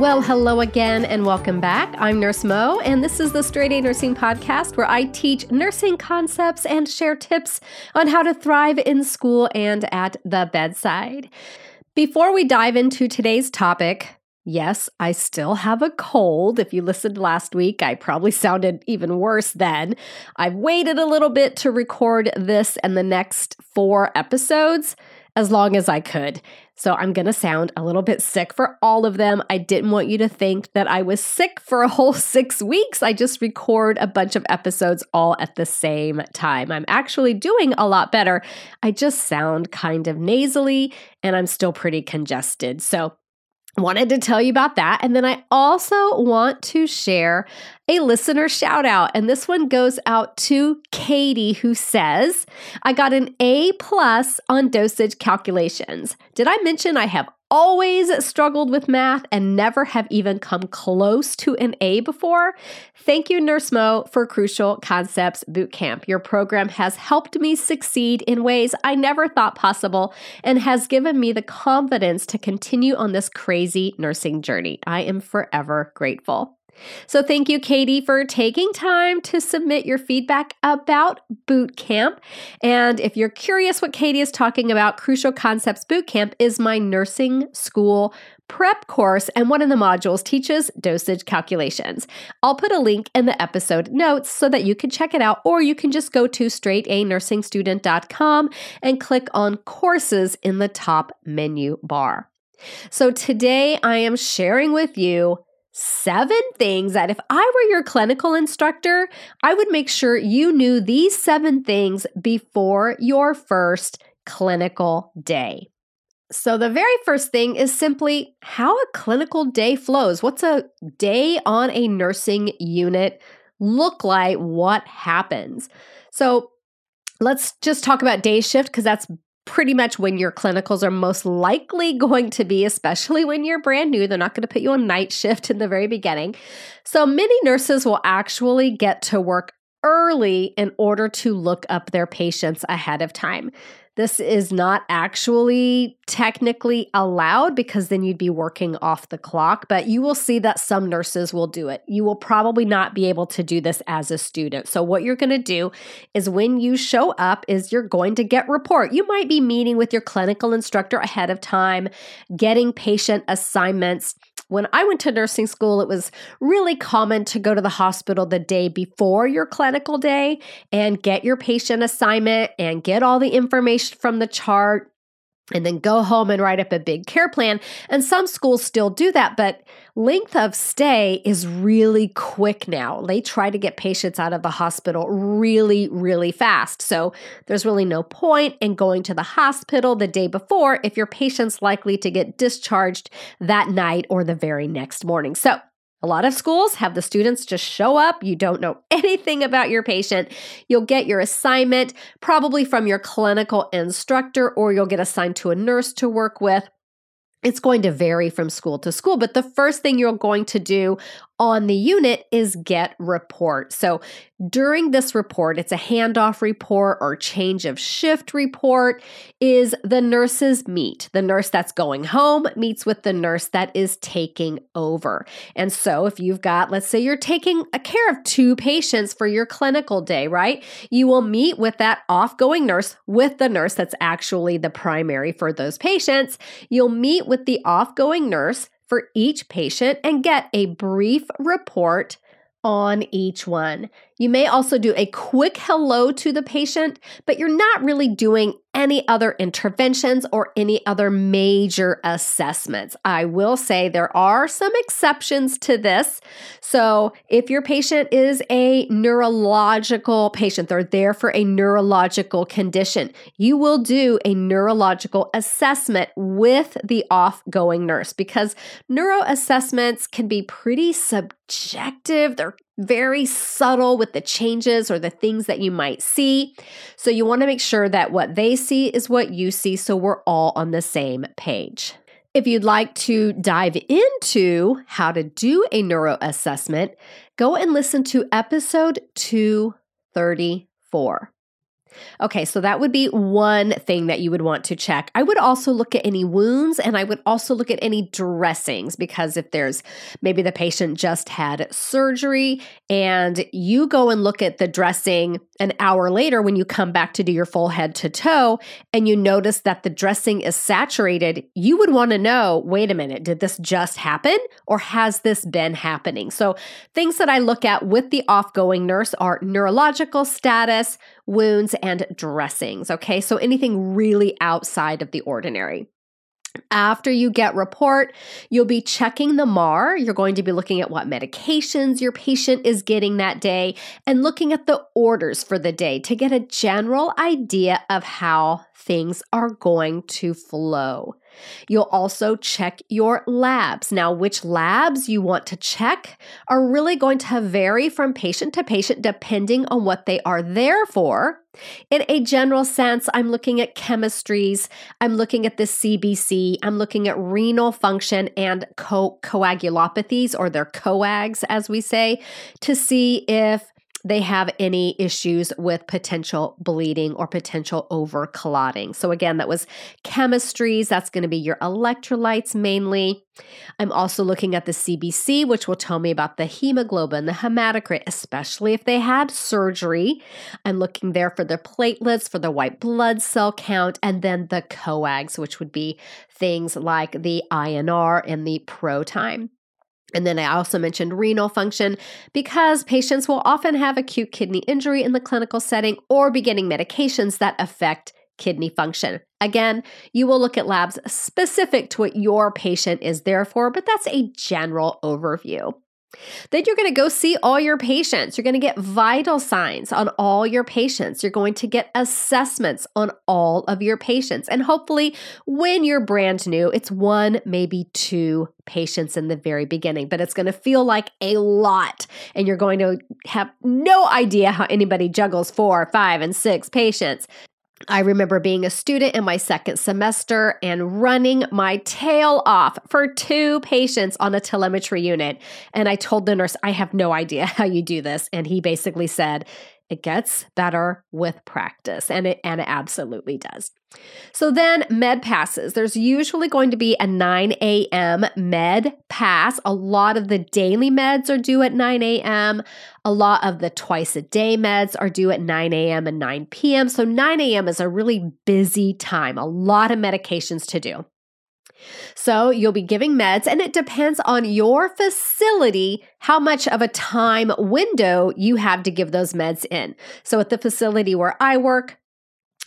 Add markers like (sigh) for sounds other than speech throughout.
Well, hello again and welcome back. I'm Nurse Mo, and this is the Straight A Nursing Podcast where I teach nursing concepts and share tips on how to thrive in school and at the bedside. Before we dive into today's topic, yes, I still have a cold. If you listened last week, I probably sounded even worse then. I've waited a little bit to record this and the next four episodes as long as I could. So I'm going to sound a little bit sick for all of them. I didn't want you to think that I was sick for a whole (laughs) six weeks. I just record a bunch of episodes all at the same time. I'm actually doing a lot better. I just sound kind of nasally and I'm still pretty congested. So wanted to tell you about that. And then I also want to share a listener shout out. And this one goes out to Katie, who says, I got an A plus on dosage calculations. Did I mention I have always struggled with math and never have even come close to an A before. Thank you, Nurse Mo, for Crucial Concepts Bootcamp. Your program has helped me succeed in ways I never thought possible and has given me the confidence to continue on this crazy nursing journey. I am forever grateful. So, thank you, Katie, for taking time to submit your feedback about boot camp. And if you're curious what Katie is talking about, Crucial Concepts Boot Camp is my nursing school prep course, and one of the modules teaches dosage calculations. I'll put a link in the episode notes so that you can check it out, or you can just go to straightanursingstudent.com and click on courses in the top menu bar. So, today I am sharing with you seven things that if I were your clinical instructor, I would make sure you knew these seven things before your first clinical day. So, the very first thing is simply how a clinical day flows. What's a day on a nursing unit look like? What happens? So, let's just talk about day shift because that's pretty much when your clinicals are most likely going to be, especially when you're brand new. They're not going to put you on night shift in the very beginning. So many nurses will actually get to work early in order to look up their patients ahead of time. This is not actually technically allowed because then you'd be working off the clock, but you will see that some nurses will do it. You will probably not be able to do this as a student. So what you're going to do is when you show up is you're going to get report. You might be meeting with your clinical instructor ahead of time, getting patient assignments when I went to nursing school, it was really common to go to the hospital the day before your clinical day and get your patient assignment and get all the information from the chart and then go home and write up a big care plan. And some schools still do that, but length of stay is really quick now. They try to get patients out of the hospital really, really fast. So there's really no point in going to the hospital the day before if your patient's likely to get discharged that night or the very next morning. So a lot of schools have the students just show up. You don't know (laughs) anything about your patient. You'll get your assignment probably from your clinical instructor, or you'll get assigned to a nurse to work with. It's going to vary from school to school, but the first thing you're going to do on the unit is get report. So during this report, it's a handoff report or change of shift report, is the nurses meet. The nurse that's going home meets with the nurse that is taking over. And so if you've got, let's say you're taking a care of two patients for your clinical day, right? You will meet with that offgoing nurse with the nurse that's actually the primary for those patients. You'll meet with the offgoing nurse for each patient and get a brief report on each one. You may also do a quick hello to the patient, but you're not really doing any other interventions or any other major assessments. I will say there are some exceptions to this. So, if your patient is a neurological patient, they're there for a neurological condition, you will do a neurological assessment with the off-going nurse because neuro assessments can be pretty subjective. They're very subtle with the changes or the things that you might see. So you want to make sure that what they see is what you see so we're all on the same page. If you'd like to dive into how to do a neuro assessment, go and listen to episode 234. Okay, so that would be one thing that you would want to check. I would also look at any wounds and I would also look at any dressings because if there's maybe the patient just had surgery and you go and look at the dressing an hour later when you come back to do your full head to toe and you notice that the dressing is saturated, you would want to know wait a minute, did this just happen or has this been happening? So, things that I look at with the offgoing nurse are neurological status, wounds, and dressings. Okay, so anything really outside of the ordinary. After you get report, you'll be checking the MAR. You're going to be looking at what medications your patient is getting that day and looking at the orders for the day to get a general idea of how things are going to flow. You'll also check your labs. Now, which labs you want to check are really going to vary from patient to patient depending on what they are there for. In a general sense, I'm looking at chemistries, I'm looking at the CBC, I'm looking at renal function and co- coagulopathies, or their coags, as we say, to see if they have any issues with potential bleeding or potential over clotting. So, again, that was chemistries. That's going to be your electrolytes mainly. I'm also looking at the CBC, which will tell me about the hemoglobin, the hematocrit, especially if they had surgery. I'm looking there for the platelets, for the white blood cell count, and then the coags, which would be things like the INR and the pro time. And then I also mentioned renal function because patients will often have acute kidney injury in the clinical setting or be getting medications that affect kidney function. Again, you will look at labs specific to what your patient is there for, but that's a general overview. Then you're going to go see all your patients. You're going to get vital signs on all your patients. You're going to get assessments on all of your patients. And hopefully, when you're brand new, it's one, maybe two patients in the very beginning, but it's going to feel like a lot. And you're going to have no idea how anybody juggles four, five, and six patients. I remember being a student in my second semester and running my tail off for two patients on a telemetry unit. And I told the nurse, I have no idea (laughs) how you do this. And he basically said, it gets better with practice, and it and it absolutely does. So then med passes. There's usually going to be a 9 a.m. med pass. A lot of the daily meds are due at 9 a.m. A lot of the twice a day meds are due at 9 a.m. and 9 p.m. So 9 a.m. is a really busy time, a lot of medications to do. So you'll be giving meds, and it depends on your facility how much of a time window you have to give those meds in. So at the facility where I work,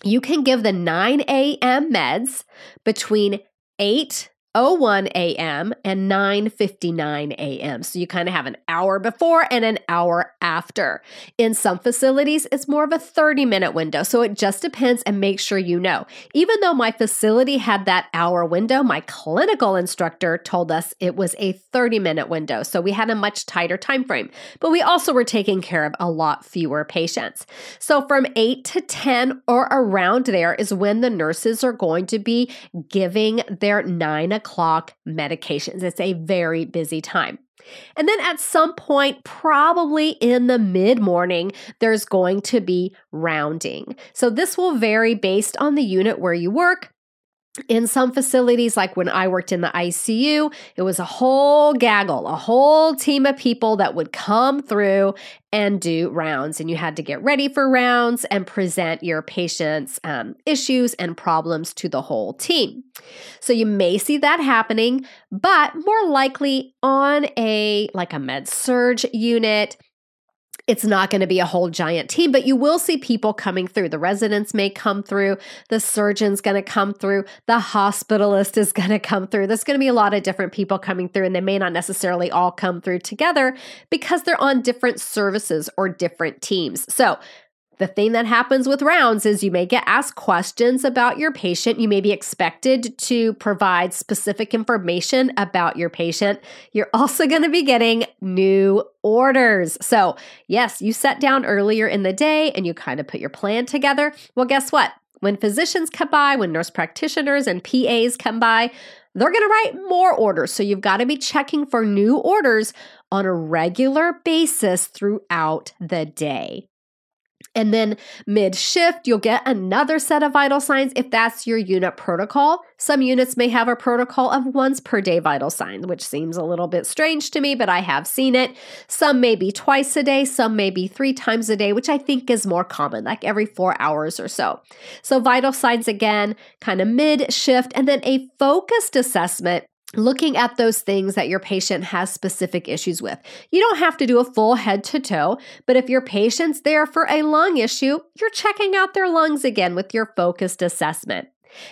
you can give the 9 a.m. meds between 8 01 a.m. and 9:59 a.m. So you kind of have an hour before and an hour after. In some facilities, it's more of a 30-minute window. So it just depends and make sure you know. Even though my facility had that hour window, my clinical instructor told us it was a 30-minute window. So we had a much tighter time frame. But we also were taking care of a lot fewer patients. So from 8 to 10 or around there is when the nurses are going to be giving their 9 o'clock medications. It's a very busy time. And then at some point, probably in the mid morning, there's going to be rounding. So this will vary based on the unit where you work in some facilities, like when I worked in the ICU, it was a whole gaggle, a whole team of people that would come through and do rounds. And you had to get ready for rounds and present your patient's um, issues and problems to the whole team. So you may see that happening, but more likely on a like a med surg unit it's not going to be a whole giant team, but you will see people coming through. The residents may come through, the surgeon's going to come through, the hospitalist is (laughs) going to come through. There's going to be a lot of different people coming through, and they may not necessarily all come through together because they're on different services or different teams. So, the thing that happens with rounds is you may get asked questions about your patient. You may be expected to provide specific information about your patient. You're also going to be getting new orders. So, yes, you sat down earlier in the day and you kind of put your plan together. Well, guess what? When physicians come by, when nurse practitioners and PAs come by, they're going to write more orders. So you've got to be checking for new orders on a regular basis throughout the day. And then mid shift, you'll get another set of vital signs if that's your unit protocol. Some units may have a protocol of once per day vital signs, which seems a little bit strange to me, but I have seen it. Some may be twice a day, some may be three times a day, which I think is more common, like every four hours or so. So, vital signs again, kind of mid shift, and then a focused assessment looking at those things that your patient has specific issues with. You don't have to do a full head to toe, but if your patient's there for a lung issue, you're checking out their lungs again with your focused assessment.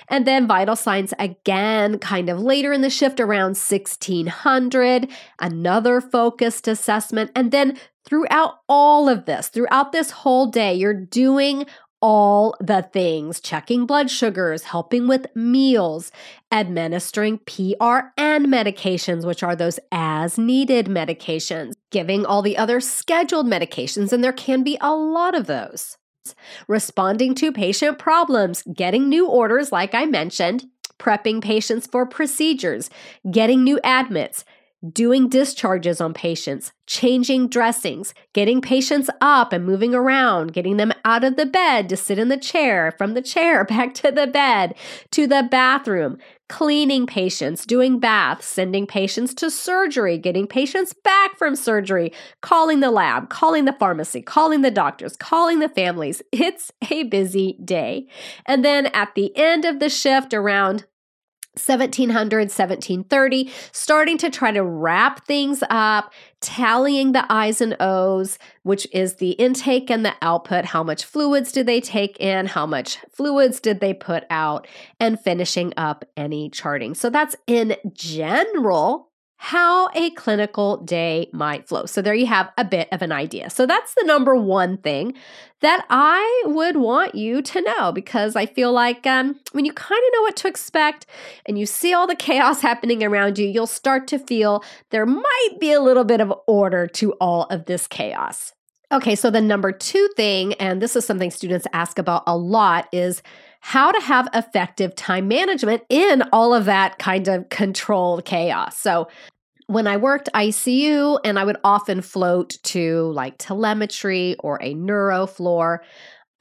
And then vital signs again, kind of later in the shift around 1600, another focused assessment. And then throughout all of this, throughout this whole day, you're doing all the things checking blood sugars, helping with meals, administering PRN medications, which are those as needed medications, giving all the other scheduled medications, and there can be a lot of those. Responding to patient problems, getting new orders, like I mentioned, prepping patients for procedures, getting new admits, doing discharges on patients, changing dressings, getting patients up and moving around, getting them out of the bed to sit in the chair, from the chair (laughs) back to the bed, to the bathroom, cleaning patients, doing baths, sending patients to surgery, getting patients back from surgery, calling the lab, calling the pharmacy, calling the doctors, calling the families. It's a busy day. And then at the end of the shift, around 1700, 1730, starting to try to wrap things up, tallying the I's and O's, which is the intake and the output. How much fluids did they take in? How much fluids did they put out? And finishing up any charting. So that's in general how a clinical day might flow. So, there you have a bit of an idea. So, that's the number one thing that I would want you to know because I feel like um, when you kind of know what to expect and you see all the chaos (laughs) happening around you, you'll start to feel there might be a little bit of order to all of this chaos. Okay, so the number two thing, and this is something students ask about a lot, is how to have effective time management in all of that kind of controlled chaos. So, when I worked ICU and I would often float to like telemetry or a neuro floor,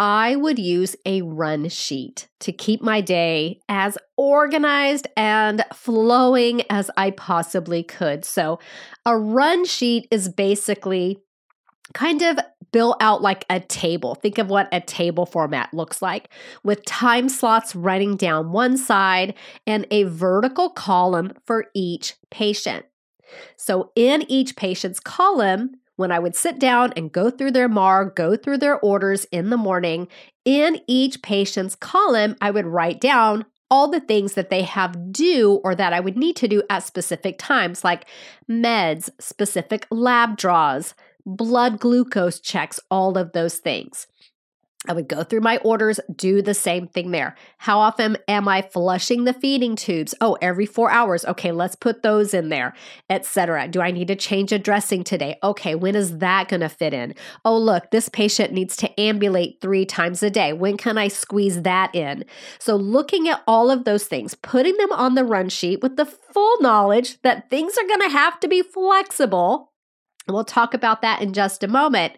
I would use a run sheet to keep my day as organized and flowing as I possibly could. So, a run sheet is basically kind of built out like a table. Think of what a table format looks like with time slots running down one side and a vertical column for each patient. So, in each patient's column, when I would sit down and go through their MAR, go through their orders in the morning, in each patient's column, I would write down all the things that they have due or that I would need to do at specific times, like meds, specific lab draws, blood glucose checks, all of those things. I would go through my orders, do the same thing there. How often am I flushing the feeding tubes? Oh, every 4 hours. Okay, let's put those in there, etc. Do I need to change a dressing today? Okay, when is that going to fit in? Oh, look, this patient needs to ambulate 3 times a day. When can I squeeze that in? So, looking at all of those things, putting them on the run sheet with the full knowledge that things are going to have to be flexible. We'll talk about that in just a moment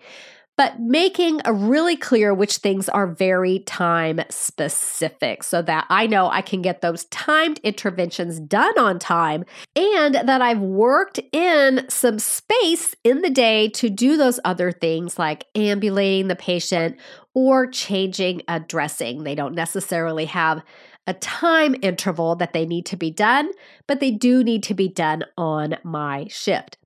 but making a really clear which things are very time specific so that I know I can get those timed interventions done on time and that I've worked in some space in the day to do those other things like ambulating the patient or changing a dressing. They don't necessarily have a time interval that they need to be done, but they do need to be done on my shift.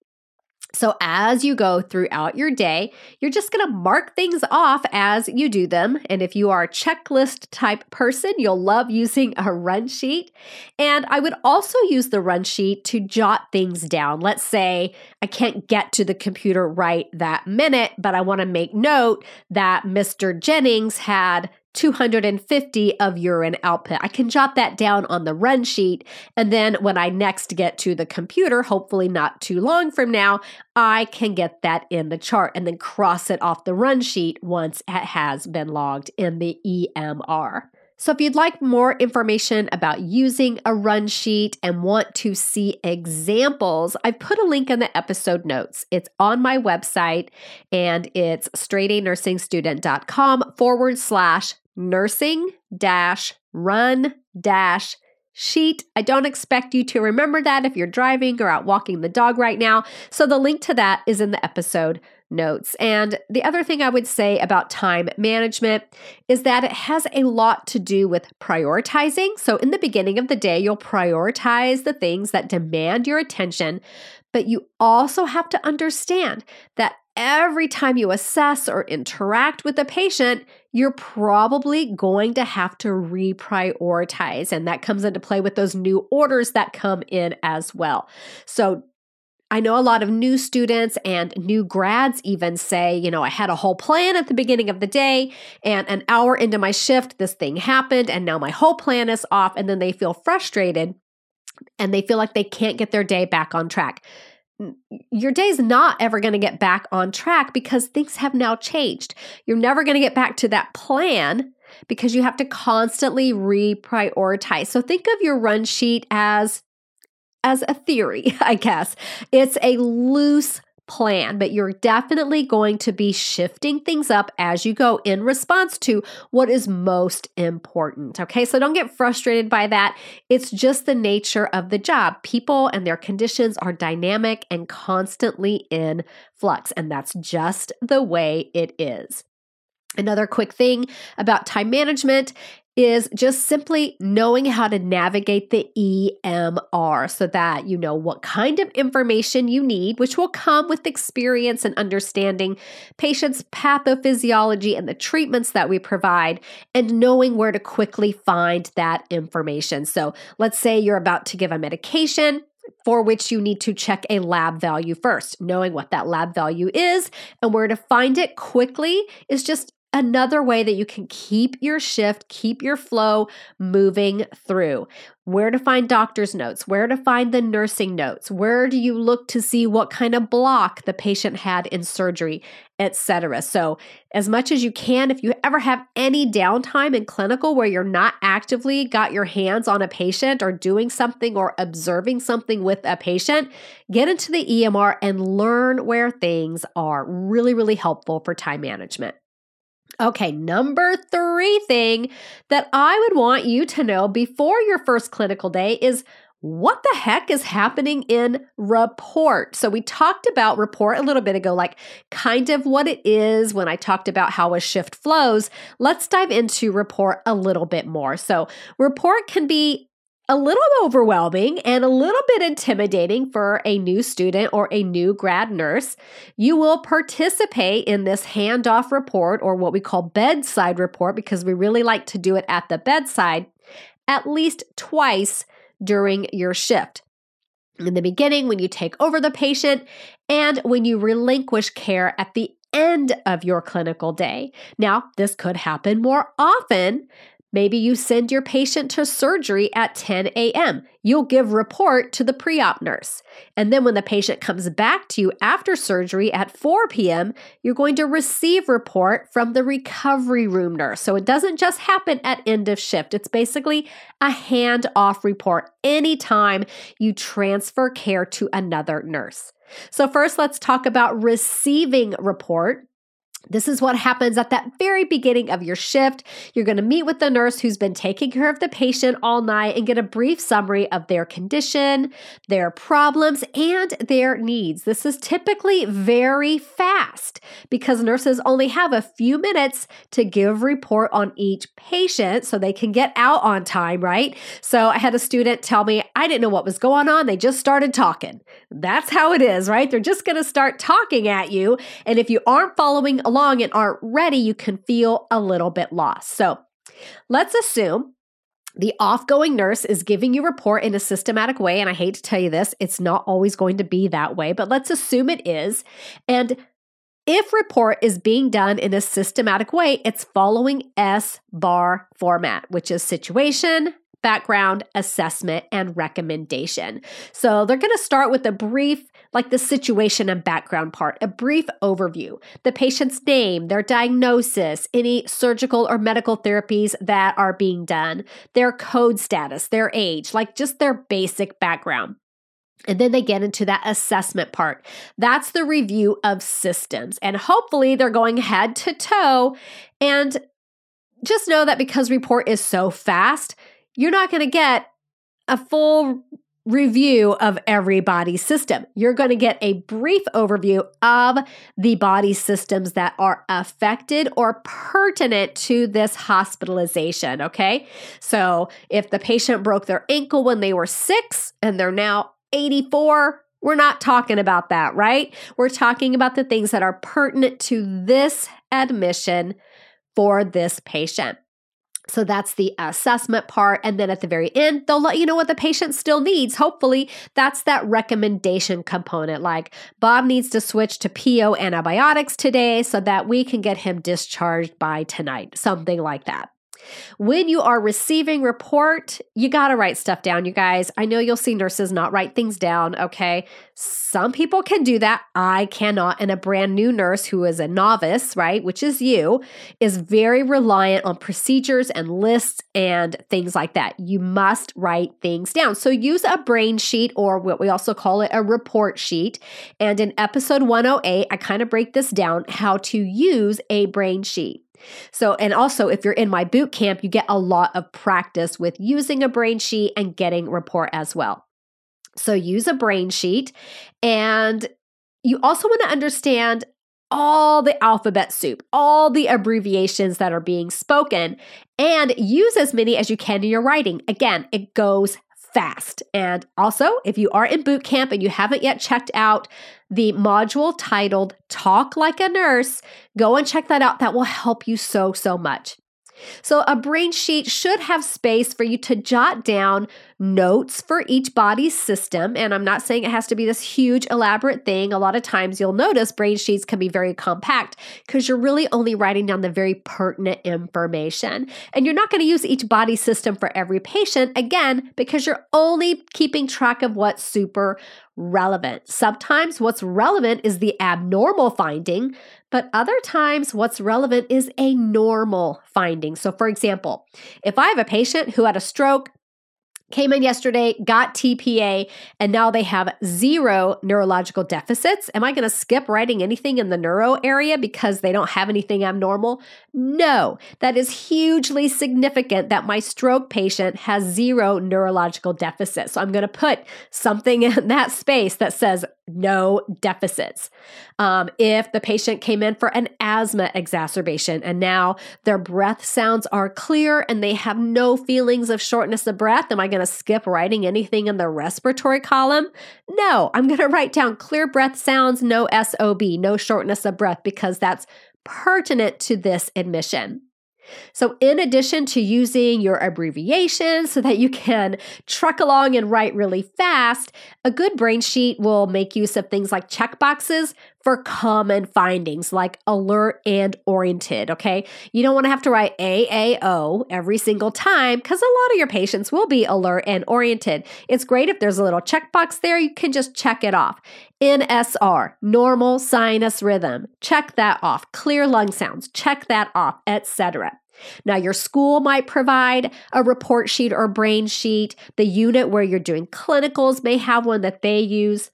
So, as you go throughout your day, you're just going to mark things off as you do them. And if you are a checklist type person, you'll love using a run sheet. And I would also use the run sheet to jot things down. Let's say I can't get to the computer right that minute, but I want to make note that Mr. Jennings had 250 of urine output. I can jot that down on the run sheet. And then when I next get to the computer, hopefully not too long from now, I can get that in the chart and then cross it off the run sheet once it has been logged in the EMR. So, if you'd like more information about using a run sheet and want to see examples, I've put a link in the episode notes. It's on my website and it's straightanursingstudent.com forward slash nursing dash run dash sheet. I don't expect you to remember that if you're driving or out walking the dog right now. So, the link to that is in the episode notes. And the other thing I would say about time management is that it has a lot to do with prioritizing. So, in the beginning of the day, you'll prioritize the things that demand your attention, but you also have to understand that every time you assess or interact with a patient, you're probably going to have to reprioritize. And that comes into play with those new orders that come in as well. So I know a lot of new students and new grads even say, you know, I had a whole plan at the beginning of the day, and an hour into my shift, this thing happened, and now my whole plan is off. And then they feel frustrated and they feel like they can't get their day back on track. Your day's not ever going to get back on track because things have now changed. You're never going to get back to that plan because you have to constantly reprioritize. So think of your run sheet as as a theory, (laughs) I guess. It's a loose plan, but you're definitely going to be shifting things up as you go in response to what is most important. Okay, so don't get frustrated by that. It's just the nature of the job. People and their conditions are dynamic and constantly in flux, and that's just the way it is. Another quick thing about time management is just simply knowing how to navigate the EMR so that you know what kind of information you need, which will come with experience and understanding patients' pathophysiology and the treatments that we provide, and knowing where to quickly find that information. So, let's say you're about to give a medication for which you need to check a lab value first. Knowing what that lab value is and where to find it quickly is just another way that you can keep your shift, keep your flow moving through. Where to find doctor's notes, where to find the nursing notes, where do you look to see what kind of block the patient had in surgery, etc. So, as much as you can, if you ever have any downtime in clinical where you're not actively got your hands on a patient or doing something or observing something with a patient, get into the EMR and learn where things are. Really, really helpful for time management. Okay, number three thing that I would want you to know before your first clinical day is what the heck is happening in report? So, we talked about report a little bit ago, like kind of what it is when I talked about how a shift flows. Let's dive into report a little bit more. So, report can be a little overwhelming and a little bit intimidating for a new student or a new grad nurse. You will participate in this handoff report or what we call bedside report because we really like to do it at the bedside at least twice during your shift. In the beginning, when you take over the patient, and when you relinquish care at the end of your clinical day. Now, this could happen more often Maybe you send your patient to surgery at 10 a.m. You'll give report to the pre-op nurse. And then when the patient comes back to you after surgery at 4 p.m., you're going to receive report from the recovery room nurse. So it doesn't just happen at end of shift. It's basically a hand-off report anytime you transfer care to another nurse. So first let's talk about receiving report. This is what happens at that very beginning of your shift. You're going to meet with the nurse who's been taking care of the patient all night and get a brief summary of their condition, their problems, and their needs. This is typically very fast because nurses only have a few minutes to give report on each patient so they can get out on time, right? So I had a student tell me, I didn't know what was going on. They just started talking. That's how it is, right? They're just going to start talking at you. And if you aren't following along, along and aren't ready, you can feel a little bit lost. So let's assume the off-going nurse is giving you report in a systematic way and I hate to tell you this, it's not always going to be that way, but let's assume it is. And if report is being done in a systematic way, it's following S bar format, which is situation, background, assessment, and recommendation. So they're going to start with a brief like the situation and background part, a brief overview, the patient's name, their diagnosis, any surgical or medical therapies that are being done, their code status, their age, like just their basic background. And then they get into that assessment part. That's the review of systems. And hopefully they're going head to toe. And just know that because report is so fast, you're not going to get a full review of every body system. You're going to get a brief overview of the body systems that are affected or pertinent to this hospitalization. Okay. So if the patient broke their ankle when they were six and they're now 84, we're not talking about that, right? We're talking about the things that are pertinent to this admission for this patient. So that's the assessment part. And then at the very end, they'll let you know what the patient still needs. Hopefully, that's that recommendation component. Like Bob needs to switch to PO antibiotics today so that we can get him discharged by tonight, something like that. When you are receiving report, you got to write stuff down, you guys. I know you'll see nurses not write things down, okay? Some people can do that. I cannot. And a brand new nurse who is a novice, right, which is you, is very reliant on procedures and lists and things like that. You must write things down. So use a brain sheet or what we also call it a report sheet. And in episode 108, I kind of break this down how to use a brain sheet. So, and also if you're in my boot camp, you get a lot of practice with using a brain sheet and getting report as well. So, use a brain sheet and you also want to understand all the alphabet soup, all the abbreviations that are being spoken, and use as many as you can in your writing. Again, it goes fast. And also, if you are in boot camp and you haven't yet checked out the module titled Talk Like a Nurse, go and check that out. That will help you so, so much. So, a brain sheet should have space for you to jot down notes for each body system. And I'm not saying it has to be this huge, elaborate thing. A lot of times you'll notice brain sheets can be very compact because you're really only writing down the very pertinent information. And you're not going to use each body system for every patient, again, because you're only keeping track of what's super relevant. Sometimes what's relevant is the abnormal finding, but other times what's relevant is a normal finding. So, for example, if I have a patient who had a stroke, came in yesterday, got TPA, and now they have zero neurological deficits. Am I going to skip writing anything in the neuro area because they don't have anything abnormal? No, that is hugely significant that my stroke patient has zero neurological deficits. So I'm going to put something (laughs) in that space that says no deficits. Um, if the patient came in for an asthma exacerbation and now their breath sounds are clear and they have no feelings of shortness of breath, am I going to skip writing anything in the respiratory column? No, I'm going to write down clear breath sounds, no SOB, no shortness of breath, because that's pertinent to this admission. So, in addition to using your abbreviations so that you can truck along and write really fast, a good brain sheet will make use of things like checkboxes for common findings like alert and oriented. Okay. You don't want to have to write AAO every single time because a lot of your patients will be alert and oriented. It's great if there's a little checkbox there, you can just check it off. NSR, normal sinus rhythm, check that off. Clear lung sounds, check that off, etc. Now, your school might provide a report sheet or brain sheet. The unit where you're doing clinicals may have one that they use.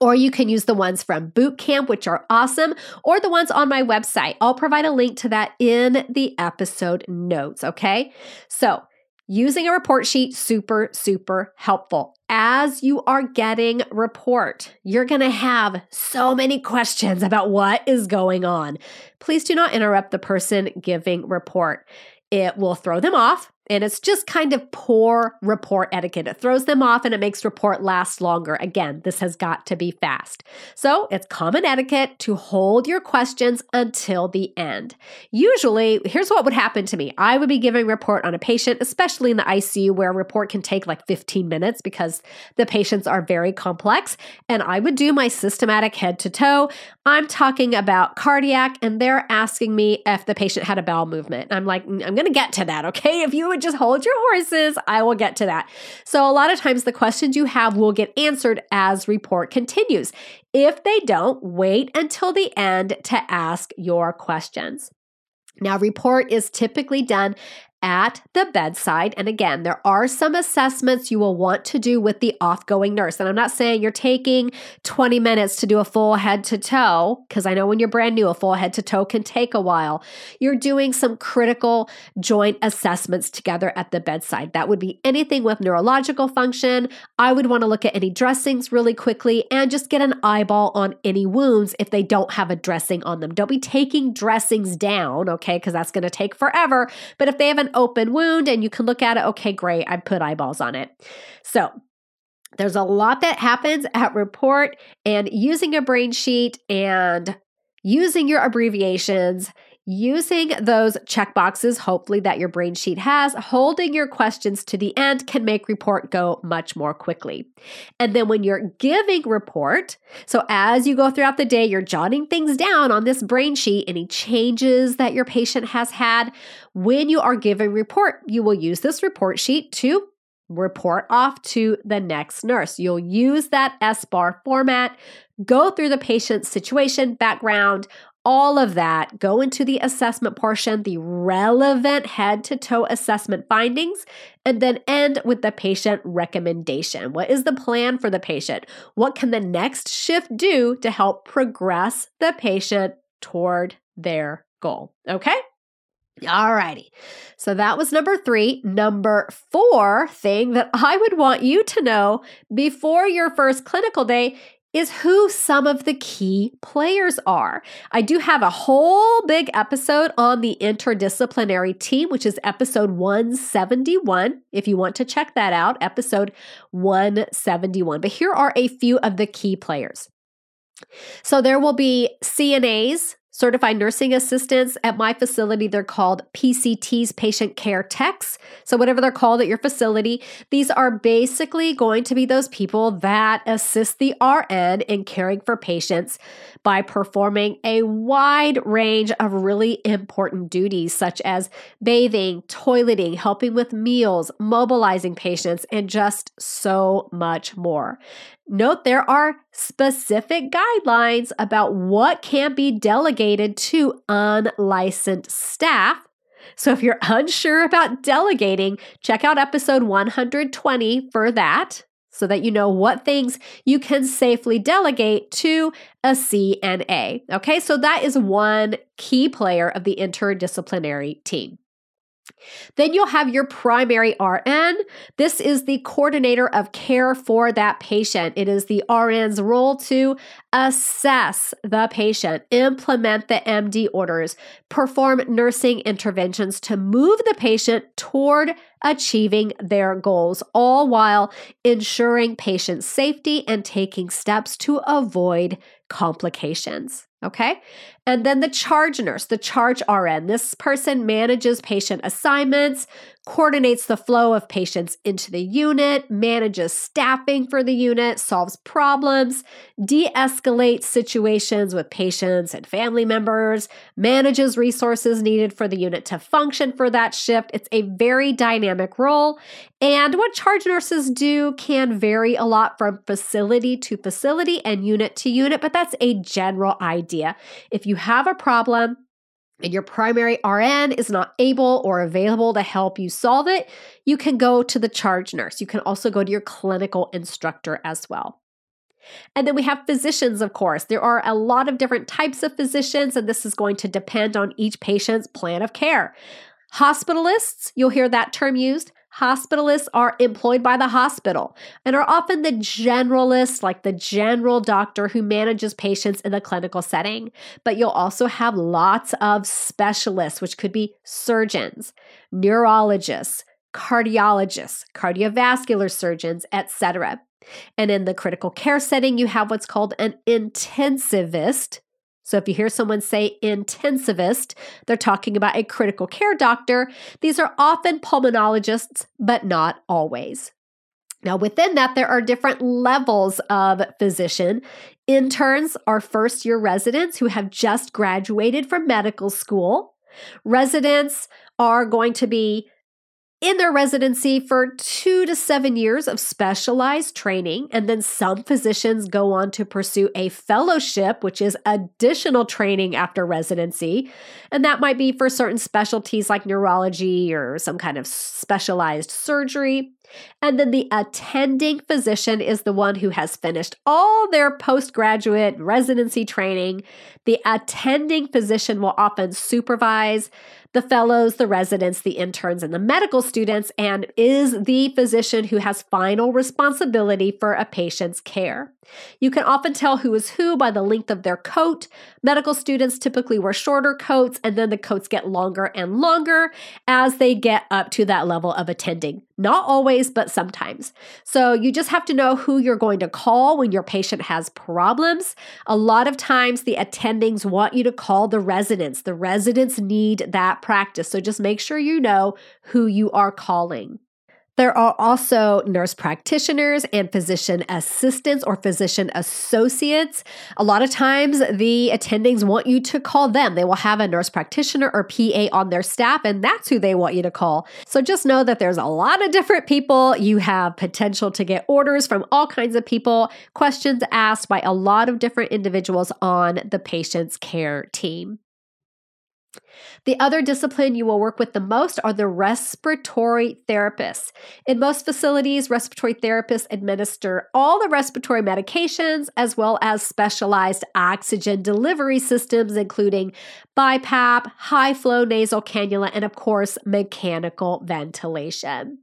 Or you can use the ones from boot camp, which are awesome, or the ones on my website. I'll provide a link to that in the episode notes, okay? So, using a report sheet, super, super helpful. As you are getting report, you're going to have so many questions about what is going on. Please do not interrupt the person giving report. It will throw them off and it's just kind of poor report etiquette. It throws them off and it makes report last longer. Again, this has got to be fast. So it's common etiquette to hold your questions until the end. Usually, here's what would happen to me I would be giving report on a patient, especially in the ICU where report can take like 15 minutes because the patients are very complex. And I would do my systematic head to toe. I'm talking about cardiac, and they're asking me if the patient had a bowel movement. I'm like, mm, I'm going to get to that, okay? If you would just hold your horses. I will get to that. So, a lot of times the questions you have will get answered as report continues. If they don't, wait until the end to ask your questions. Now, report is typically done at the bedside. And again, there are some assessments you will want to do with the offgoing nurse. And I'm not saying you're taking 20 minutes to do a full head to toe, because I know when you're brand new, a full head to toe can take a while. You're doing some critical joint assessments together at the bedside. That would be anything with neurological function. I would want to look at any dressings really quickly and just get an eyeball on any wounds if they don't have a dressing on them. Don't be taking dressings down, okay, because that's going to take forever. But if they have an open wound and you can look at it. Okay, great. I put eyeballs on it. So there's a lot that happens at report and using a brain sheet and using your abbreviations Using those checkboxes, hopefully, that your brain sheet has, holding your questions to the end can make report go much more quickly. And then when you're giving report, so as you go throughout the day, you're jotting things down on this brain sheet, any changes that your patient has had. When you are giving report, you will use this report sheet to report off to the next nurse. You'll use that SBAR format, go through the patient's situation, background, all of that, go into the assessment portion, the relevant head to toe assessment findings, and then end with the patient recommendation. What is the plan for the patient? What can the next shift do to help progress the patient toward their goal? Okay? Alrighty. So that was number three. Number four thing that I would want you to know before your first clinical day is who some of the key players are. I do have a whole big episode on the interdisciplinary team, which is episode 171. If you want to check that out, episode 171. But here are a few of the key players. So there will be CNAs, certified nursing assistants at my facility. They're called PCTs, patient care techs. So, whatever they're called at your facility, these are basically going to be those people that assist the RN in caring for patients by performing a wide range of really important duties, such as bathing, toileting, helping with meals, mobilizing patients, and just so much more. Note there are specific guidelines about what can be delegated to unlicensed staff. So if you're unsure about delegating, check out episode 120 for that so that you know what things you can safely delegate to a CNA. Okay, so that is one key player of the interdisciplinary team. Then you'll have your primary RN. This is the coordinator of care for that patient. It is the RN's role to assess the patient, implement the MD orders, perform nursing interventions to move the patient toward achieving their goals, all while ensuring patient safety and taking steps to avoid complications. Okay. And then the charge nurse, the charge RN. This person manages patient assignments, coordinates the flow of patients into the unit, manages staffing for the unit, solves problems, de escalates situations with patients and family members, manages resources needed for the unit to function for that shift. It's a very dynamic role. And what charge nurses do can vary a lot from facility to facility and unit to unit, but that's a general idea. If you have a problem, and your primary RN is not able or available to help you solve it, you can go to the charge nurse. You can also go to your clinical instructor as well. And then we have physicians, of course. There are a lot of different types of physicians, and this is going to depend on each patient's plan of care. Hospitalists, you'll hear that term used. Hospitalists are employed by the hospital and are often the generalist, like the general doctor who manages patients in the clinical setting. But you'll also have lots of specialists, which could be surgeons, neurologists, cardiologists, cardiovascular surgeons, etc. And in the critical care setting, you have what's called an intensivist, so if you hear someone say intensivist, they're talking about a critical care doctor. These are often pulmonologists, but not always. Now, within that, there are different levels of physician. Interns are first year residents who have just graduated from medical school. Residents are going to be in their residency for two to seven years of specialized training. And then some physicians go on to pursue a fellowship, which is additional training after residency. And that might be for certain specialties like neurology or some kind of specialized surgery. And then the attending physician is the one who has finished all their postgraduate residency training. The attending physician will often supervise the fellows, the residents, the interns, and the medical students, and is the physician who has final responsibility for a patient's care. You can often tell who is who by the length of their coat. Medical students typically wear shorter coats, and then the coats get longer and longer as they get up to that level of attending. Not always, but sometimes. So you just have to know who you're going to call when your patient has problems. A lot of times, the attendings want you to call the residents. The residents need that practice. So just make sure you know who you are calling. There are also nurse practitioners and physician assistants or physician associates. A lot of times, the attendings want you to call them. They will have a nurse practitioner or PA on their staff, and that's who they want you to call. So just know that there's a lot of different people. You have potential to get orders from all kinds of people, questions asked by a lot of different individuals on the patient's care team. The other discipline you will work with the most are the respiratory therapists. In most facilities, respiratory therapists administer all the respiratory medications as well as specialized oxygen delivery systems, including BiPAP, high flow nasal cannula, and of course, mechanical ventilation.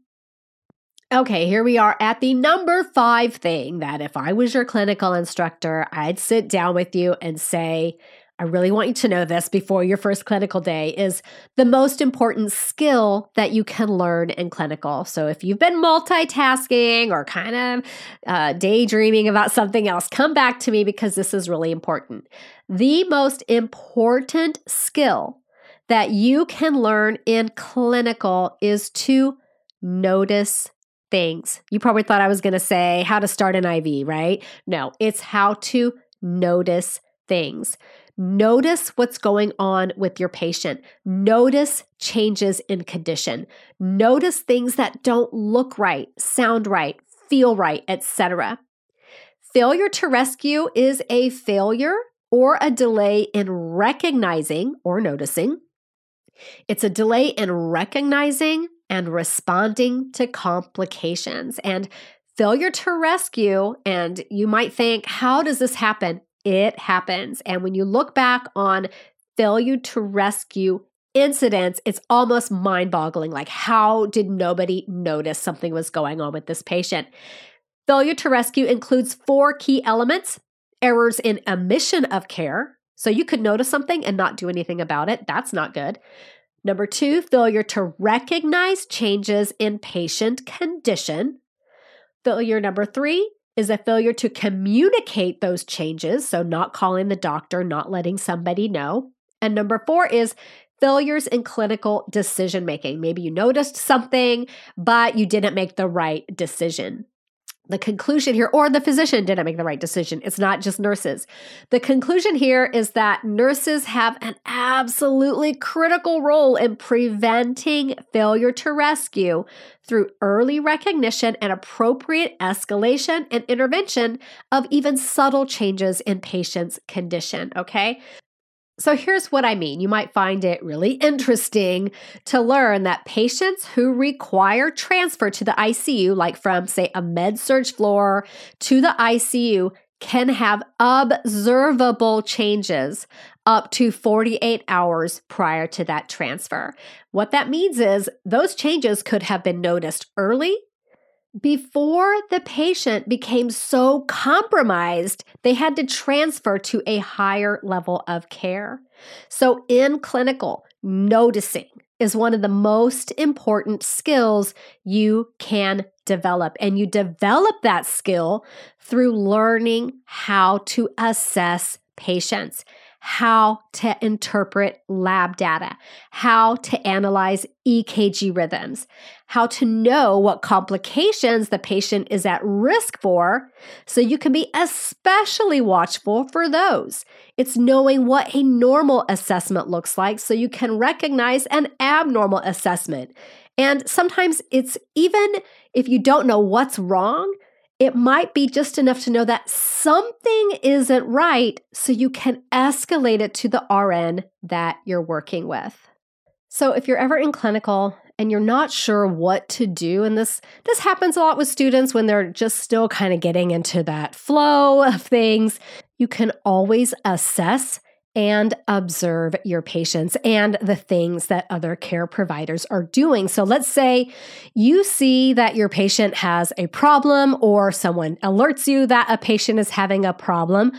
Okay, here we are at the number five thing that if I was your clinical instructor, I'd sit down with you and say, I really want you to know this before your first clinical day is the most important skill that you can learn in clinical. So if you've been multitasking or kind of uh, daydreaming about something else, come back to me because this is really important. The most important skill that you can learn in clinical is to notice things. You probably thought I was going to say how to start an IV, right? No, it's how to notice things. Notice what's going on with your patient. Notice changes in condition. Notice things that don't look right, sound right, feel right, etc. Failure to rescue is a failure or a delay in recognizing or noticing. It's a delay in recognizing and responding to complications. And failure to rescue, and you might think, how does this happen? It happens. And when you look back on failure to rescue incidents, it's almost mind boggling. Like, how did nobody notice something was going on with this patient? Failure to rescue includes four key elements errors in omission of care. So you could notice something and not do anything about it. That's not good. Number two, failure to recognize changes in patient condition. Failure number three, is a failure to communicate those changes. So, not calling the doctor, not letting somebody know. And number four is failures in clinical decision making. Maybe you noticed something, but you didn't make the right decision the conclusion here, or the physician didn't make the right decision. It's not just nurses. The conclusion here is that nurses have an absolutely critical role in preventing failure to rescue through early recognition and appropriate escalation and intervention of even subtle changes in patients' condition. Okay. So here's what I mean. You might find it really interesting to learn that patients who require transfer to the ICU, like from, say, a med surg floor to the ICU, can have observable changes up to 48 hours prior to that transfer. What that means is those changes could have been noticed early before the patient became so compromised, they had to transfer to a higher level of care. So, in clinical, noticing is one of the most important skills you can develop. And you develop that skill through learning how to assess patients, how to interpret lab data, how to analyze EKG rhythms, how to know what complications the patient is at risk for, so you can be especially watchful for those. It's knowing what a normal assessment looks like so you can recognize an abnormal assessment. And sometimes it's even if you don't know what's wrong, it might be just enough to know that something isn't right so you can escalate it to the RN that you're working with. So if you're ever in clinical and you're not sure what to do and this this happens a lot with students when they're just still kind of getting into that flow of things, you can always assess and observe your patients and the things that other care providers are doing. So let's say you see that your patient has a problem or someone alerts you that a patient is having a problem.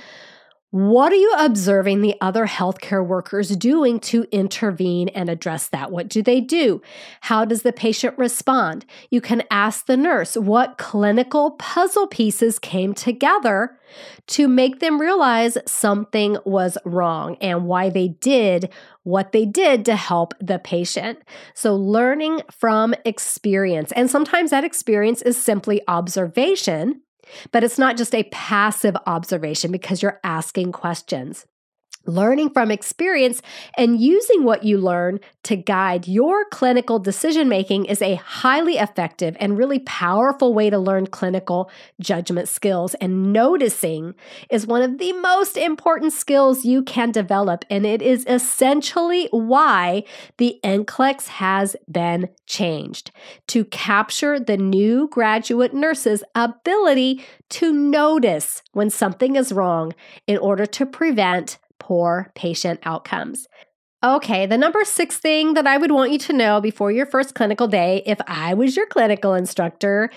What are you observing the other healthcare workers doing to intervene and address that? What do they do? How does the patient respond? You can ask the nurse what clinical puzzle pieces came together to make them realize something was wrong and why they did what they did to help the patient. So, learning from experience, and sometimes that experience is simply observation but it's not just a passive observation because you're asking questions learning from experience and using what you learn to guide your clinical decision making is a highly effective and really powerful way to learn clinical judgment skills. And noticing is one of the most important skills you can develop. And it is essentially why the NCLEX has been changed to capture the new graduate nurse's ability to notice when something is wrong in order to prevent poor patient outcomes. Okay, the number six thing that I would want you to know before your first clinical day, if I was your clinical instructor,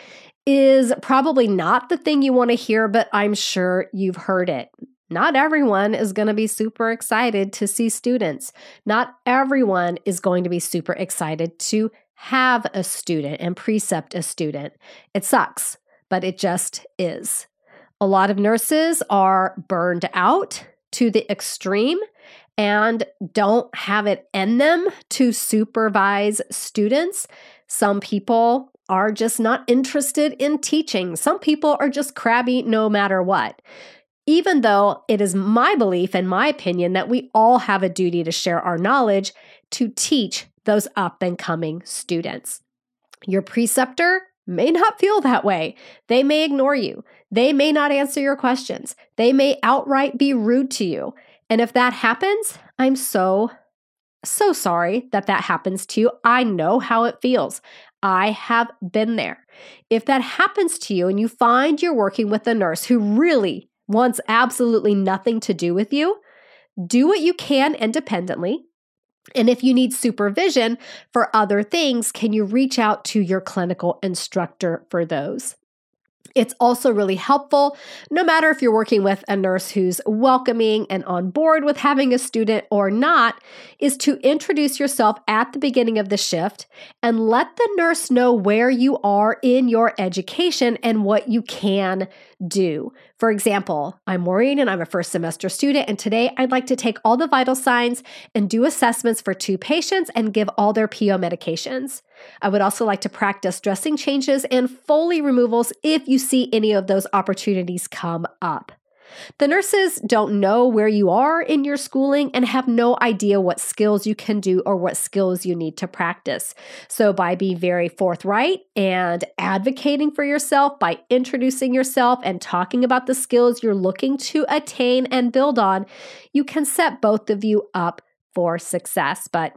is probably not the thing you want to hear, but I'm sure you've heard it. Not everyone is going to be super excited to see students. Not everyone is going to be super excited to have a student and precept a student. It sucks, but it just is. A lot of nurses are burned out to the extreme and don't have it in them to supervise students. Some people are just not interested in teaching. Some people are just crabby no matter what. Even though it is my belief and my opinion that we all have a duty to share our knowledge to teach those up and coming students. Your preceptor may not feel that way. They may ignore you. They may not answer your questions. They may outright be rude to you. And if that happens, I'm so, so sorry that that happens to you. I know how it feels. I have been there. If that happens to you and you find you're working with a nurse who really wants absolutely nothing to do with you, do what you can independently and if you need supervision for other things, can you reach out to your clinical instructor for those? It's also really helpful, no matter if you're working with a nurse who's welcoming and on board with having a student or not, is to introduce yourself at the beginning of the shift and let the nurse know where you are in your education and what you can do. For example, I'm Maureen and I'm a first semester student, and today I'd like to take all the vital signs and do assessments for two patients and give all their PO medications. I would also like to practice dressing changes and Foley removals if you see any of those opportunities come up. The nurses don't know where you are in your schooling and have no idea what skills you can do or what skills you need to practice. So, by being very forthright and advocating for yourself, by introducing yourself and talking about the skills you're looking to attain and build on, you can set both of you up for success. But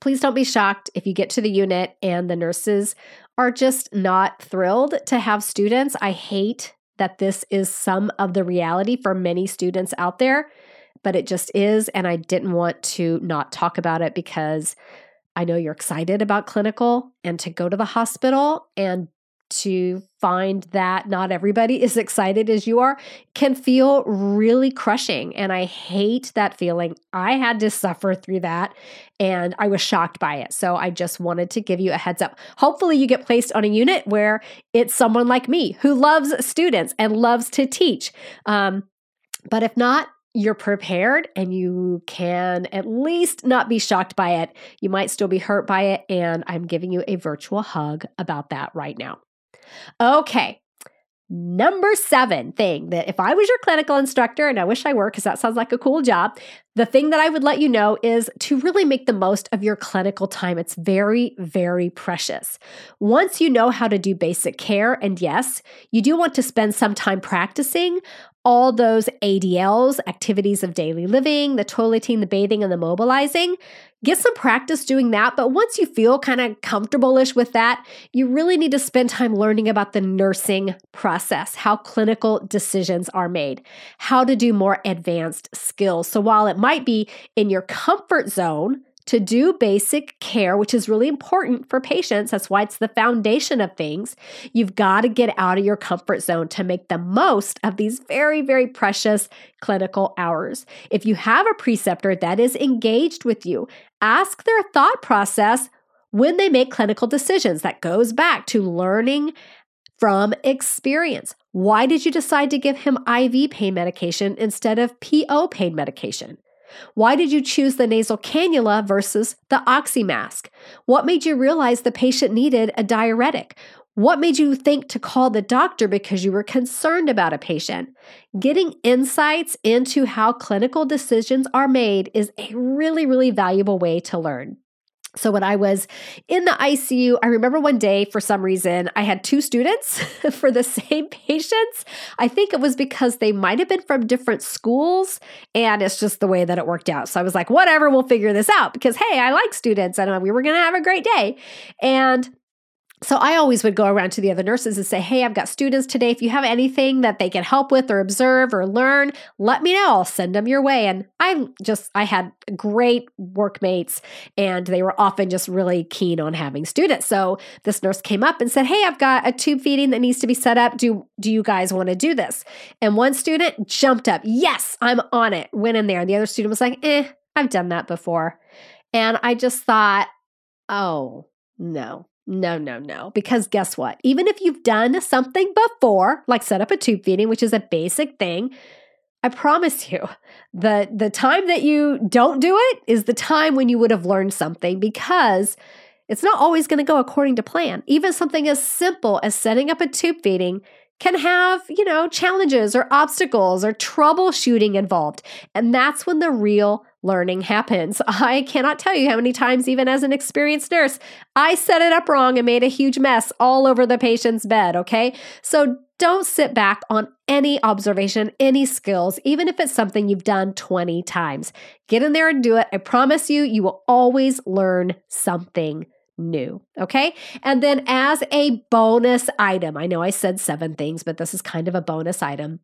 please don't be shocked if you get to the unit and the nurses are just not thrilled to have students. I hate that this is some of the reality for many students out there, but it just is. And I didn't want to not talk about it because I know you're excited about clinical and to go to the hospital and to find that not everybody is (laughs) excited as you are can feel really crushing. And I hate that feeling. I had to suffer through that and I was shocked by it. So I just wanted to give you a heads up. Hopefully, you get placed on a unit where it's someone like me who loves students and loves to teach. Um, but if not, you're prepared and you can at least not be shocked by it. You might still be hurt by it. And I'm giving you a virtual hug about that right now. Okay. Number seven thing that if I was your clinical instructor, and I wish I were because that sounds like a cool job, the thing that I would let you know is to really make the most of your clinical time. It's very, very precious. Once you know how to do basic care, and yes, you do want to spend some time practicing all those ADLs, activities of daily living, the toileting, the bathing, and the mobilizing. Get some practice doing that. But once you feel kind of comfortable ish with that, you really need to spend time learning about the nursing process, how clinical decisions are made, how to do more advanced skills. So while it might be in your comfort zone, to do basic care, which is really important for patients. That's why it's the foundation of things. You've got to get out of your comfort zone to make the most of these very, very precious clinical hours. If you have a preceptor that is engaged with you, ask their thought process when they make clinical decisions. That goes back to learning from experience. Why did you decide to give him IV pain medication instead of PO pain medication? Why did you choose the nasal cannula versus the oxy mask? What made you realize the patient needed a diuretic? What made you think to call the doctor because you were concerned about a patient? Getting insights into how clinical decisions are made is a really, really valuable way to learn. So when I was in the ICU, I remember one day for some reason I had two students (laughs) for the same patients. I think it was because they might have been from different schools and it's just the way that it worked out. So I was like, whatever, we'll figure this out because hey, I like students and we were going to have a great day. And so I always would go around to the other nurses and say, Hey, I've got students today. If you have anything that they can help with or observe or learn, let me know. I'll send them your way. And I just, I had great workmates and they were often just really keen on having students. So this nurse came up and said, Hey, I've got a tube feeding that needs to be set up. Do, do you guys want to do this? And one student jumped up. Yes, I'm on it. Went in there. And the other student was like, Eh, I've done that before. And I just thought, Oh, no, no, no, no. Because guess what? Even if you've done something before, like set up a tube feeding, which is a basic thing, I promise you, the the time that you don't do it is the time when you would have learned something because it's not always going to go according to plan. Even something as simple as setting up a tube feeding can have, you know, challenges or obstacles or troubleshooting involved. And that's when the real learning happens. (laughs) I cannot tell you how many times, even as an experienced nurse, I set it up wrong and made a huge mess all over the patient's bed. Okay. So don't sit back on any observation, any skills, even if it's something you've done 20 times. Get in there and do it. I promise you, you will always learn something new. Okay. And then, as a bonus item, I know I said seven things, but this is kind of a bonus item.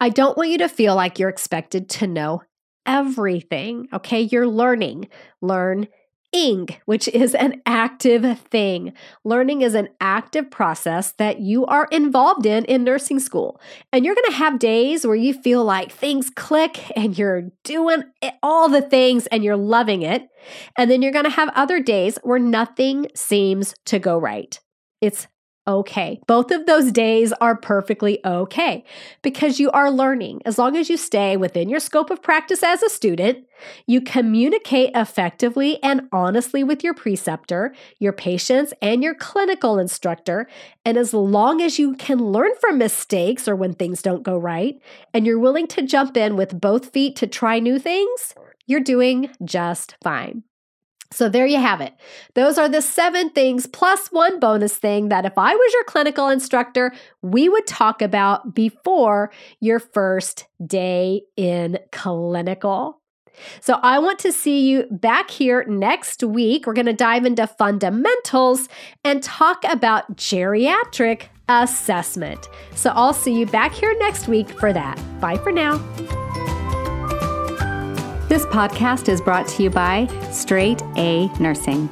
I don't want you to feel like you're expected to know everything. Okay. You're learning. Learn ing, which (laughs) is an active thing. Learning is an active process that you are involved in in nursing school. And you're going to have days where you feel like things click and you're doing all the things and you're loving it. And then you're going to have other days where nothing seems to go right. It's okay. Both of those days are perfectly okay because you are learning. As long as you stay within your scope of practice as a student, you communicate effectively and honestly with your preceptor, your patients, and your clinical instructor. And as long as you can learn from mistakes or when things don't go right, and you're willing to jump in with both feet to try new things, you're doing just fine. So there you have it. Those are the seven things plus one bonus thing that if I was your clinical instructor, we would talk about before your first day in clinical. So I want to see you back here next week. We're going to dive into fundamentals and talk about geriatric assessment. So I'll see you back here next week for that. Bye for now. This podcast is brought to you by Straight A Nursing.